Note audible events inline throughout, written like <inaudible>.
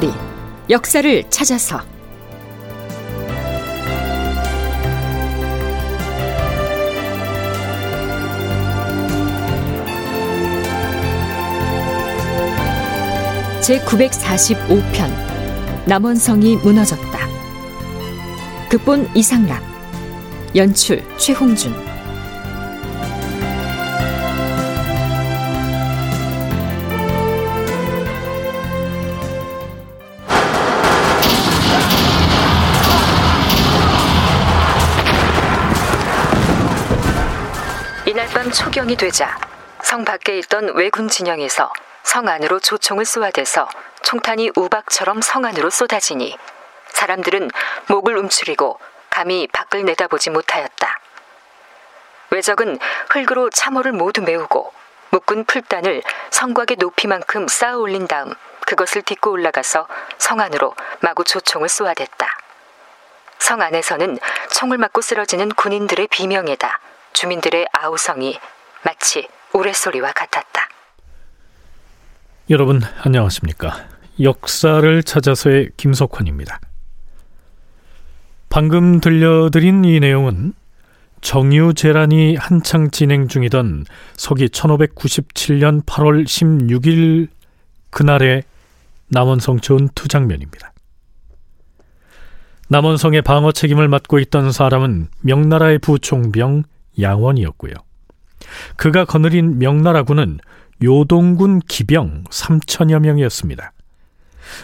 다큐멘터리 역사를 찾아서 제 945편 남원성이 무너졌다. 극본 이상락 연출 최홍준 밤 초경이 되자 성 밖에 있던 왜군 진영에서 성 안으로 조총을 쏘아대서 총탄이 우박처럼 성 안으로 쏟아지니 사람들은 목을 움츠리고 감히 밖을 내다보지 못하였다. 외적은 흙으로 참호를 모두 메우고 묶은 풀단을 성곽의 높이만큼 쌓아 올린 다음 그것을 딛고 올라가서 성 안으로 마구 조총을 쏘아댔다. 성 안에서는 총을 맞고 쓰러지는 군인들의 비명에다 주민들의 아우성이 마치 우레소리와 같았다. 여러분 안녕하십니까? 역사를 찾아서의 김석환입니다. 방금 들려드린 이 내용은 정유재란이 한창 진행 중이던 서기 1597년 8월 16일 그날의 남원성 전투 장면입니다. 남원성의 방어 책임을 맡고 있던 사람은 명나라의 부총병 양원이었고요. 그가 거느린 명나라군은 요동군 기병 3천여 명이었습니다.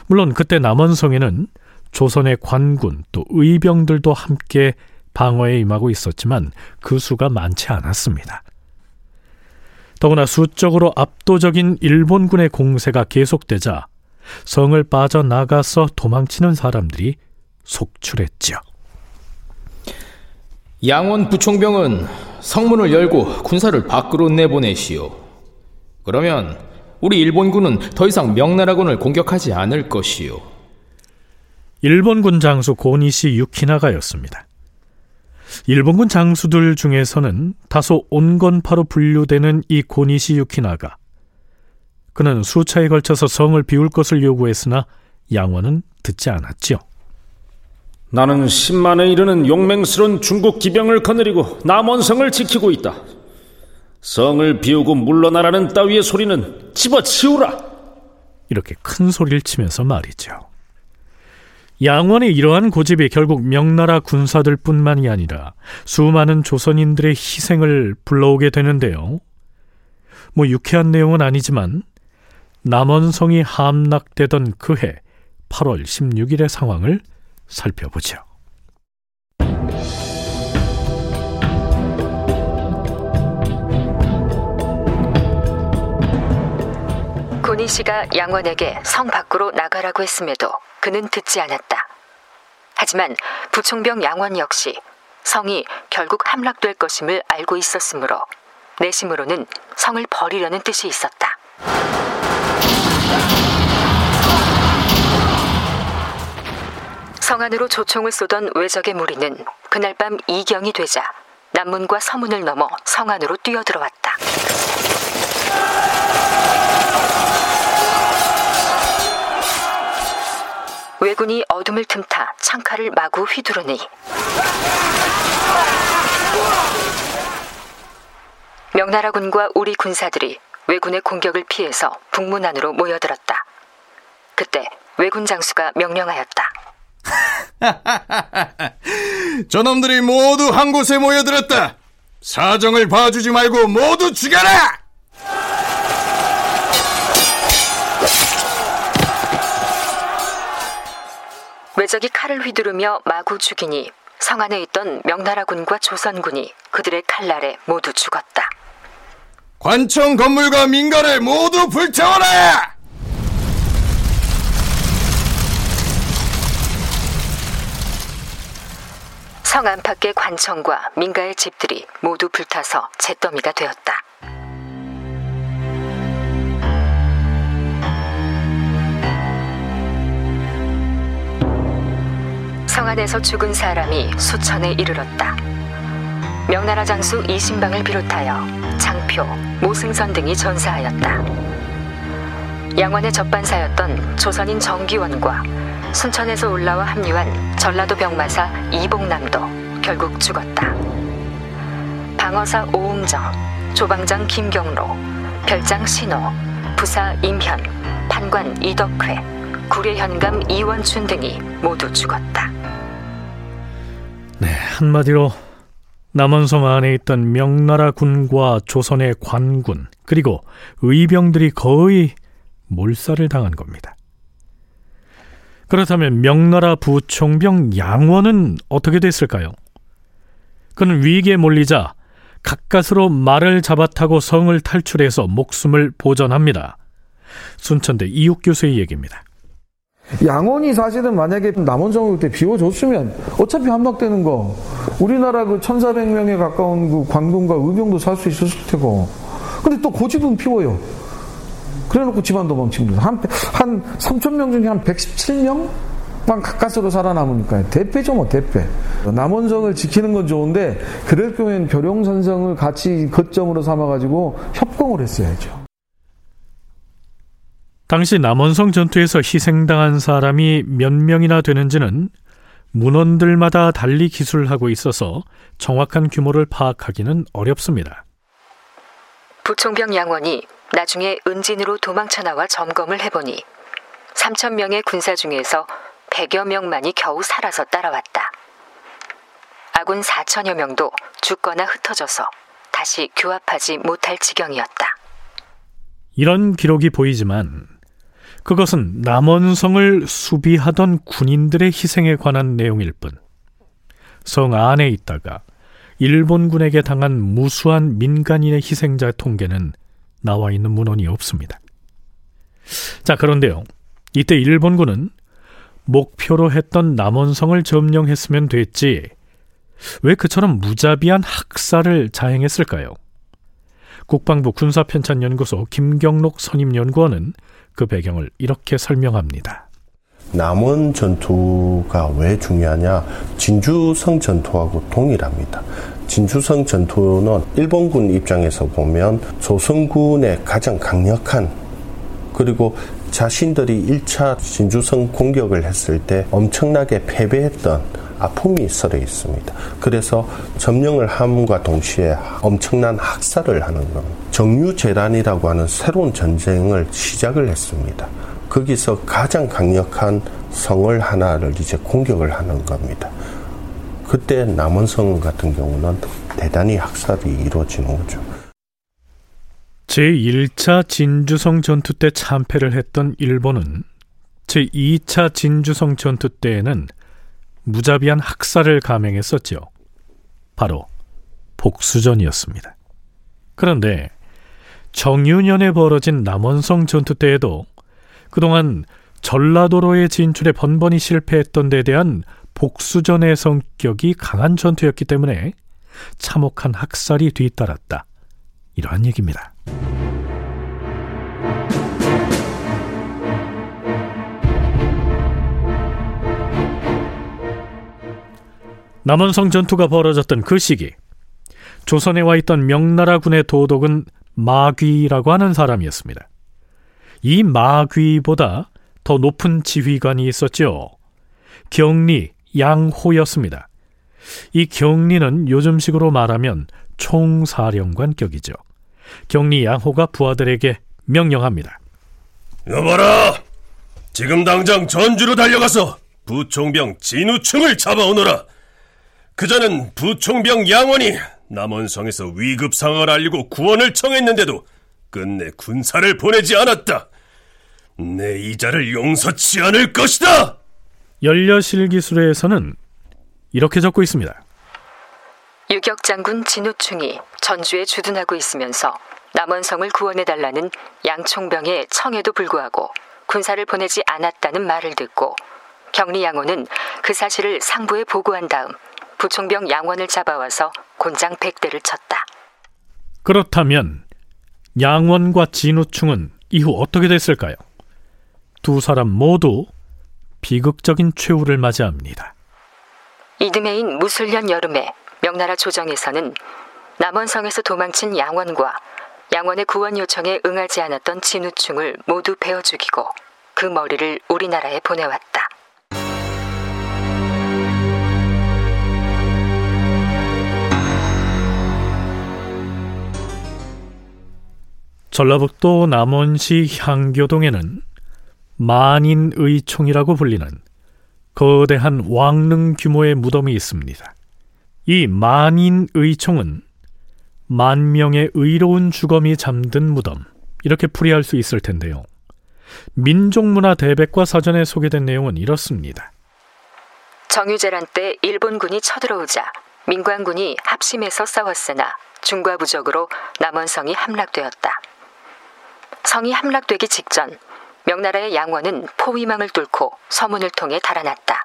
물론 그때 남원성에는 조선의 관군 또 의병들도 함께 방어에 임하고 있었지만 그 수가 많지 않았습니다. 더구나 수적으로 압도적인 일본군의 공세가 계속되자 성을 빠져나가서 도망치는 사람들이 속출했죠. 양원 부총병은 성문을 열고 군사를 밖으로 내보내시오. 그러면 우리 일본군은 더 이상 명나라군을 공격하지 않을 것이오. 일본군 장수 고니시 유키나가였습니다. 일본군 장수들 중에서는 다소 온건파로 분류되는 이 고니시 유키나가 그는 수차에 걸쳐서 성을 비울 것을 요구했으나 양원은 듣지 않았지요. 나는 10만에 이르는 용맹스러운 중국 기병을 거느리고 남원성을 지키고 있다. 성을 비우고 물러나라는 따위의 소리는 집어치우라. 이렇게 큰 소리를 치면서 말이죠. 양원의 이러한 고집이 결국 명나라 군사들 뿐만이 아니라 수많은 조선인들의 희생을 불러오게 되는데요. 뭐 유쾌한 내용은 아니지만 남원성이 함락되던 그 해 8월 16일의 상황을 살펴보죠. 고니 씨가 양원에게 성 밖으로 나가라고 했음에도 그는 듣지 않았다. 하지만 부총병 양원 역시 성이 결국 함락될 것임을 알고 있었으므로 내심으로는 성을 버리려는 뜻이 있었다. 성 안으로 조총을 쏘던 외적의 무리는 그날 밤 이경이 되자 남문과 서문을 넘어 성 안으로 뛰어들어왔다. 왜군이 어둠을 틈타 창칼을 마구 휘두르니 명나라군과 우리 군사들이 왜군의 공격을 피해서 북문 안으로 모여들었다. 그때 왜군 장수가 명령하였다. <laughs> 저놈들이 모두 한 곳에 모여들었다. 사정을 봐주지 말고 모두 죽여라! 외적이 칼을 휘두르며 마구 죽이니 성 안에 있던 명나라군과 조선군이 그들의 칼날에 모두 죽었다. 관청 건물과 민가를 모두 불태워라! 성 안팎의 관청과 민가의 집들이 모두 불타서 잿더미가 되었다. 성 안에서 죽은 사람이 수천에 이르렀다. 명나라 장수 이신방을 비롯하여 장표, 모승선 등이 전사하였다. 양원의 접반사였던 조선인 정기원과 순천에서 올라와 합류한 전라도 병마사 이봉남도 결국 죽었다. 방어사 오웅정, 조방장 김경로, 별장 신호, 부사 임현, 판관 이덕회, 구례현감 이원춘 등이 모두 죽었다. 네, 한마디로 남원성 안에 있던 명나라 군과 조선의 관군 그리고 의병들이 거의 몰살을 당한 겁니다. 그렇다면 명나라 부총병 양원은 어떻게 됐을까요? 그는 위기에 몰리자 가까스로 말을 잡아타고 성을 탈출해서 목숨을 보전합니다. 순천대 이육 교수의 얘기입니다. 양원이 사실은 만약에 남원성을 그때 비워줬으면 어차피 함락되는 거 우리나라 그 1400명에 가까운 그 관군과 의병도 살 수 있었을 테고 근데 또 고집은 피워요. 그래놓고 집안 도망칩니다. 한, 한 3천 명 중에 한 117명? 만 가까스로 살아남으니까요. 대패죠, 뭐, 대패. 남원성을 지키는 건 좋은데, 그럴 경우에는 벼룡산성을 같이 거점으로 삼아가지고 협공을 했어야죠. 당시 남원성 전투에서 희생당한 사람이 몇 명이나 되는지는 문원들마다 달리 기술하고 있어서 정확한 규모를 파악하기는 어렵습니다. 부총병 양원이 나중에 은진으로 도망쳐 나와 점검을 해보니 3천 명의 군사 중에서 100여 명만이 겨우 살아서 따라왔다. 아군 4천여 명도 죽거나 흩어져서 다시 교합하지 못할 지경이었다. 이런 기록이 보이지만 그것은 남원성을 수비하던 군인들의 희생에 관한 내용일 뿐. 성 안에 있다가 일본군에게 당한 무수한 민간인의 희생자 통계는 나와 있는 문헌이 없습니다. 자, 그런데요. 이때 일본군은 목표로 했던 남원성을 점령했으면 됐지. 왜 그처럼 무자비한 학살을 자행했을까요? 국방부 군사편찬연구소 김경록 선임연구원은 그 배경을 이렇게 설명합니다. 남원 전투가 왜 중요하냐? 진주성 전투하고 동일합니다. 진주성 전투는 일본군 입장에서 보면 조선군의 가장 강력한 그리고 자신들이 1차 진주성 공격을 했을 때 엄청나게 패배했던 아픔이 썰어 있습니다. 그래서 점령을 함과 동시에 엄청난 학살을 하는 겁니다. 정유재란이라고 하는 새로운 전쟁을 시작을 했습니다. 거기서 가장 강력한 성을 하나를 이제 공격을 하는 겁니다. 그때 남원성 같은 경우는 대단히 학살이 이루어지는 거죠. 제1차 진주성 전투 때 참패를 했던 일본은 제2차 진주성 전투 때에는 무자비한 학살을 감행했었죠. 바로 복수전이었습니다. 그런데 정유년에 벌어진 남원성 전투 때에도 그동안 전라도로의 진출에 번번이 실패했던 데 대한 복수전의 성격이 강한 전투였기 때문에 참혹한 학살이 뒤따랐다. 이러한 얘기입니다. 남원성 전투가 벌어졌던 그 시기 조선에 와 있던 명나라 군의 도독은 마귀라고 하는 사람이었습니다. 이 마귀보다 더 높은 지휘관이 있었죠. 경리 양호였습니다. 이 경리는 요즘식으로 말하면 총사령관격이죠. 경리 양호가 부하들에게 명령합니다. 여봐라! 지금 당장 전주로 달려가서 부총병 진우충을 잡아오너라! 그자는 부총병 양원이 남원성에서 위급 상황을 알리고 구원을 청했는데도 끝내 군사를 보내지 않았다. 내 이자를 용서치 않을 것이다! 연려실 기술에서는 이렇게 적고 있습니다. 유격 장군 진우충이 전주에 주둔하고 있으면서 남원성을 구원해달라는 양총병의 청에도 불구하고 군사를 보내지 않았다는 말을 듣고 경리 양호는 그 사실을 상부에 보고한 다음 부총병 양원을 잡아와서 곤장 백대를 쳤다. 그렇다면 양원과 진우충은 이후 어떻게 됐을까요? 두 사람 모두 비극적인 최후를 맞이합니다. 이듬해인 무술년 여름에 명나라 조정에서는 남원성에서 도망친 양원과 양원의 구원 요청에 응하지 않았던 진우충을 모두 베어 죽이고 그 머리를 우리나라에 보내왔다. 전라북도 남원시 향교동에는 만인의총이라고 불리는 거대한 왕릉 규모의 무덤이 있습니다. 이 만인의총은 만 명의 의로운 주검이 잠든 무덤 이렇게 풀이할 수 있을 텐데요. 민족문화 대백과 사전에 소개된 내용은 이렇습니다. 정유재란 때 일본군이 쳐들어오자 민관군이 합심해서 싸웠으나 중과 부적으로 남원성이 함락되었다. 성이 함락되기 직전 명나라의 양원은 포위망을 뚫고 서문을 통해 달아났다.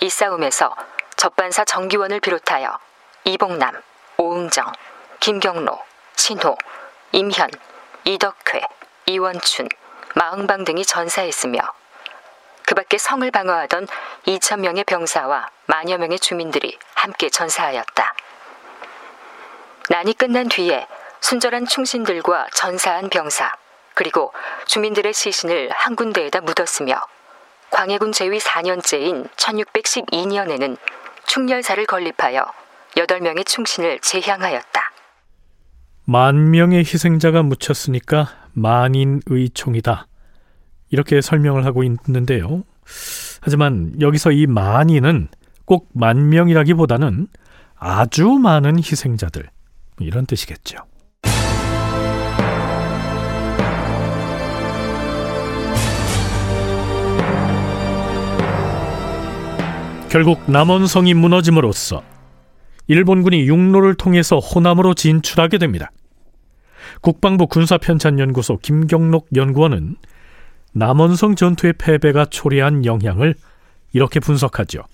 이 싸움에서 접반사 정기원을 비롯하여 이봉남, 오응정, 김경로, 신호, 임현, 이덕회, 이원춘, 마흥방 등이 전사했으며 그 밖에 성을 방어하던 2천 명의 병사와 만여 명의 주민들이 함께 전사하였다. 난이 끝난 뒤에 순절한 충신들과 전사한 병사, 그리고 주민들의 시신을 한 군데에다 묻었으며 광해군 제위 4년째인 1612년에는 충렬사를 건립하여 8명의 충신을 제향하였다. 만 명의 희생자가 묻혔으니까 만인의 총이다. 이렇게 설명을 하고 있는데요. 하지만 여기서 이 만인은 꼭 만 명이라기보다는 아주 많은 희생자들 이런 뜻이겠죠. 결국 남원성이 무너짐으로써 일본군이 육로를 통해서 호남으로 진출하게 됩니다. 국방부 군사편찬연구소 김경록 연구원은 남원성 전투의 패배가 초래한 영향을 이렇게 분석하죠.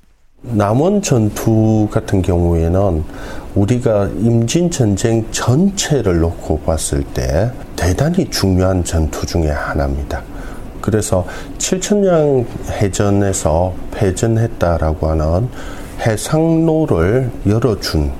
남원 전투 같은 경우에는 우리가 임진 전쟁 전체를 놓고 봤을 때 대단히 중요한 전투 중의 하나입니다. 그래서 7천량 해전에서 패전했다라고 하는 해상로를 열어준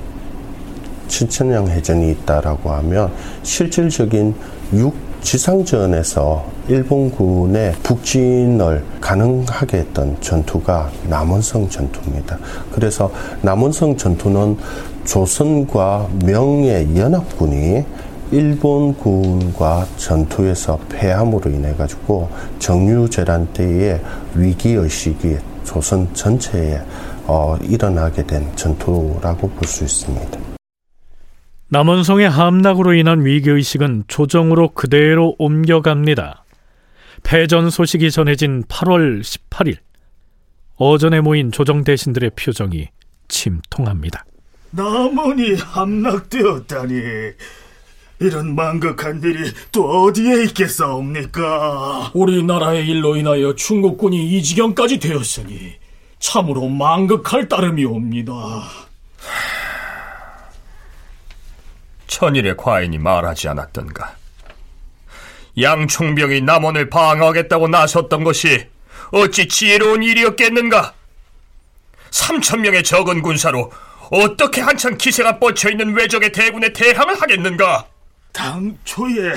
7천량 해전이 있다라고 하면 실질적인 육 지상전에서 일본군의 북진을 가능하게 했던 전투가 남원성 전투입니다. 그래서 남원성 전투는 조선과 명의 연합군이 일본 군과 전투에서 패함으로 인해 가지고 정유재란 때의 위기 의식이 조선 전체에 어, 일어나게 된 전투라고 볼 수 있습니다. 남원성의 함락으로 인한 위기의식은 조정으로 그대로 옮겨갑니다. 패전 소식이 전해진 8월 18일 어전에 모인 조정 대신들의 표정이 침통합니다. 남원이 함락되었다니 이런 망극한 일이 또 어디에 있겠사옵니까? 우리나라의 일로 인하여 중국군이 이 지경까지 되었으니 참으로 망극할 따름이 옵니다. 천일의 과인이 말하지 않았던가. 양총병이 남원을 방어하겠다고 나섰던 것이 어찌 지혜로운 일이었겠는가? 3천 명의 적은 군사로 어떻게 한참 기세가 뻗쳐 있는 외적의 대군에 대항을 하겠는가? 당초에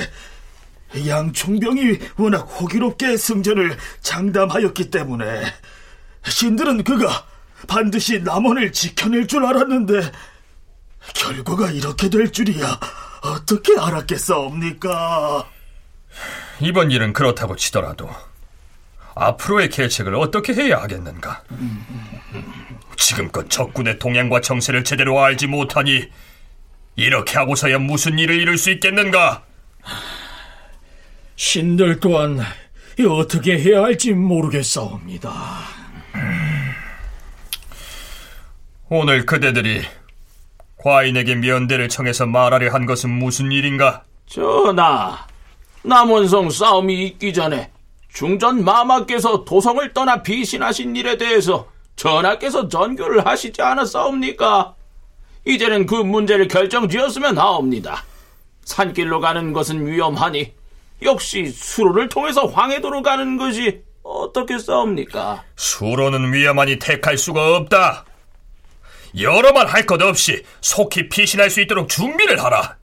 양총병이 워낙 호기롭게 승전을 장담하였기 때문에 신들은 그가 반드시 남원을 지켜낼 줄 알았는데 결과가 이렇게 될 줄이야 어떻게 알았겠사옵니까? 이번 일은 그렇다고 치더라도 앞으로의 계책을 어떻게 해야 하겠는가? 지금껏 적군의 동향과 정세를 제대로 알지 못하니 이렇게 하고서야 무슨 일을 이룰 수 있겠는가? 신들 또한 어떻게 해야 할지 모르겠사옵니다. 오늘 그대들이 과인에게 면대를 청해서 말하려 한 것은 무슨 일인가? 전하, 남원성 싸움이 있기 전에 중전 마마께서 도성을 떠나 비신하신 일에 대해서 전하께서 전교를 하시지 않았사옵니까? 이제는 그 문제를 결정지었으면 하옵니다. 산길로 가는 것은 위험하니 역시 수로를 통해서 황해도로 가는 것이 어떻게 싸웁니까? 수로는 위험하니 택할 수가 없다. 여러 말 할 것 없이 속히 피신할 수 있도록 준비를 하라.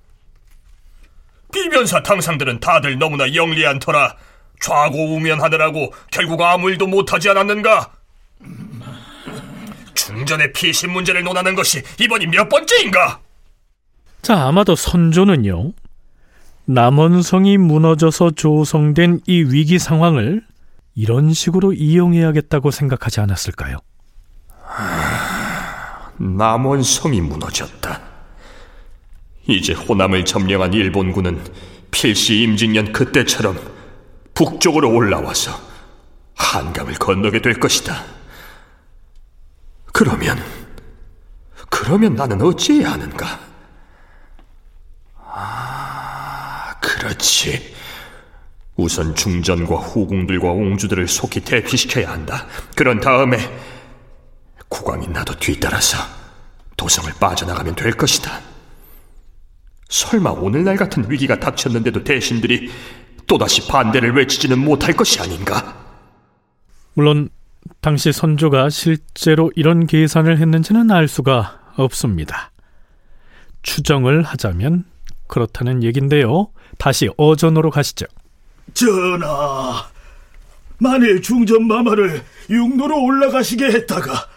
비변사 당상들은 다들 너무나 영리한 터라 좌고우면하느라고 결국 아무 일도 못하지 않았는가? 중전의 피신 문제를 논하는 것이 이번이 몇 번째인가? 자, 아마도 선조는요. 남원성이 무너져서 조성된 이 위기 상황을 이런 식으로 이용해야겠다고 생각하지 않았을까요? 남원성이 무너졌다. 이제 호남을 점령한 일본군은 필시 임진년 그때처럼 북쪽으로 올라와서 한강을 건너게 될 것이다. 그러면, 그러면 나는 어찌해야 하는가? 아, 그렇지. 우선 중전과 후궁들과 옹주들을 속히 대피시켜야 한다. 그런 다음에 국왕이 나도 뒤따라서 도성을 빠져나가면 될 것이다. 설마 오늘날 같은 위기가 닥쳤는데도 대신들이 또다시 반대를 외치지는 못할 것이 아닌가? 물론 당시 선조가 실제로 이런 계산을 했는지는 알 수가 없습니다. 추정을 하자면 그렇다는 얘긴데요. 다시 어전으로 가시죠. 전하, 만일 중전마마를 육로로 올라가시게 했다가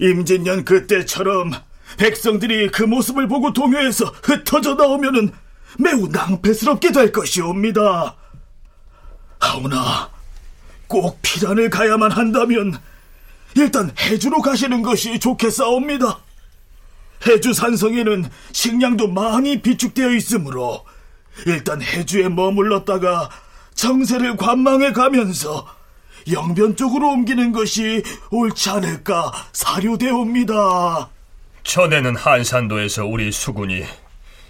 임진년 그때처럼 백성들이 그 모습을 보고 동요해서 흩어져 나오면은 매우 낭패스럽게 될 것이옵니다. 하오나 꼭 피란을 가야만 한다면 일단 해주로 가시는 것이 좋겠사옵니다. 해주 산성에는 식량도 많이 비축되어 있으므로 일단 해주에 머물렀다가 정세를 관망해 가면서 영변 쪽으로 옮기는 것이 옳지 않을까 사료되옵니다. 전에는 한산도에서 우리 수군이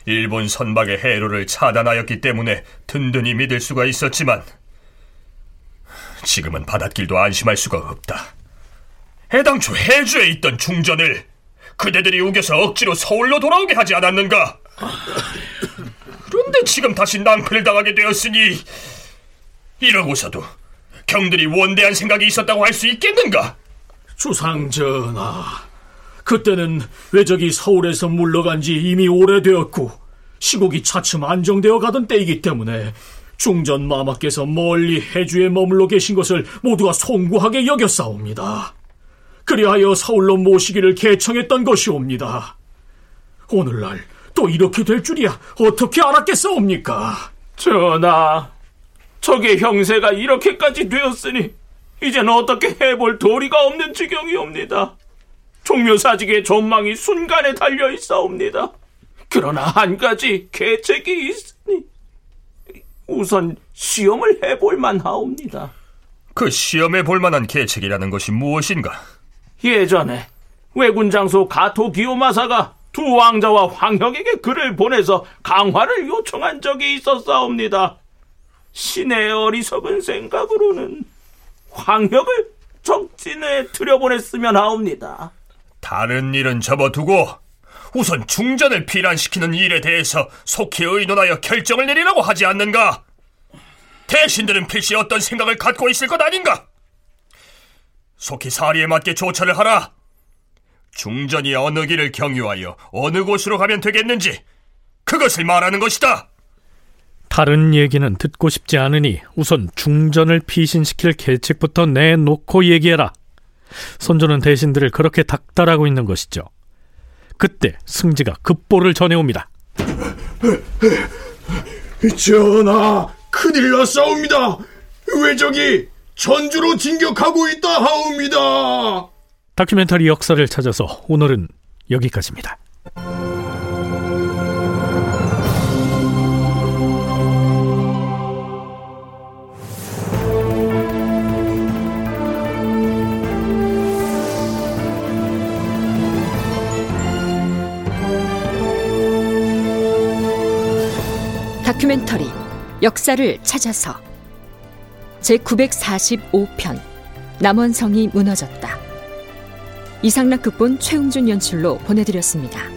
일본 선박의 해로를 차단하였기 때문에 든든히 믿을 수가 있었지만 지금은 바닷길도 안심할 수가 없다. 해당초 해주에 있던 중전을 그대들이 우겨서 억지로 서울로 돌아오게 하지 않았는가? 그런데 지금 다시 낭패를 당하게 되었으니 이러고서도 경들이 원대한 생각이 있었다고 할 수 있겠는가? 주상전하, 그때는 왜적이 서울에서 물러간 지 이미 오래되었고 시국이 차츰 안정되어 가던 때이기 때문에 중전 마마께서 멀리 해주에 머물러 계신 것을 모두가 송구하게 여겼사옵니다. 그리하여 서울로 모시기를 개청했던 것이옵니다. 오늘날 또 이렇게 될 줄이야 어떻게 알았겠사옵니까? 전하, 적의 형세가 이렇게까지 되었으니 이제는 어떻게 해볼 도리가 없는 지경이옵니다. 종묘사직의 전망이 순간에 달려 있사옵니다. 그러나 한 가지 계책이 있으니 우선 시험을 해볼 만하옵니다. 그 시험해 볼 만한 계책이라는 것이 무엇인가? 예전에 왜군 장소 가토 기요마사가 두 왕자와 황형에게 글을 보내서 강화를 요청한 적이 있었사옵니다. 신의 어리석은 생각으로는 황혁을 적진에 들여보냈으면 하옵니다. 다른 일은 접어두고 우선 중전을 피란시키는 일에 대해서 속히 의논하여 결정을 내리라고 하지 않는가? 대신들은 필시 어떤 생각을 갖고 있을 것 아닌가? 속히 사리에 맞게 조처를 하라. 중전이 어느 길을 경유하여 어느 곳으로 가면 되겠는지 그것을 말하는 것이다. 다른 얘기는 듣고 싶지 않으니 우선 중전을 피신시킬 계책부터 내놓고 얘기해라. 선조는 대신들을 그렇게 닥달하고 있는 것이죠. 그때 승지가 급보를 전해옵니다. 전하, 큰일 났사옵니다. 왜적이 전주로 진격하고 있다 하옵니다. 다큐멘터리 역사를 찾아서 오늘은 여기까지입니다. 다큐멘터리 역사를 찾아서 제945편 남원성이 무너졌다. 이상락 극본 최웅준 연출로 보내드렸습니다.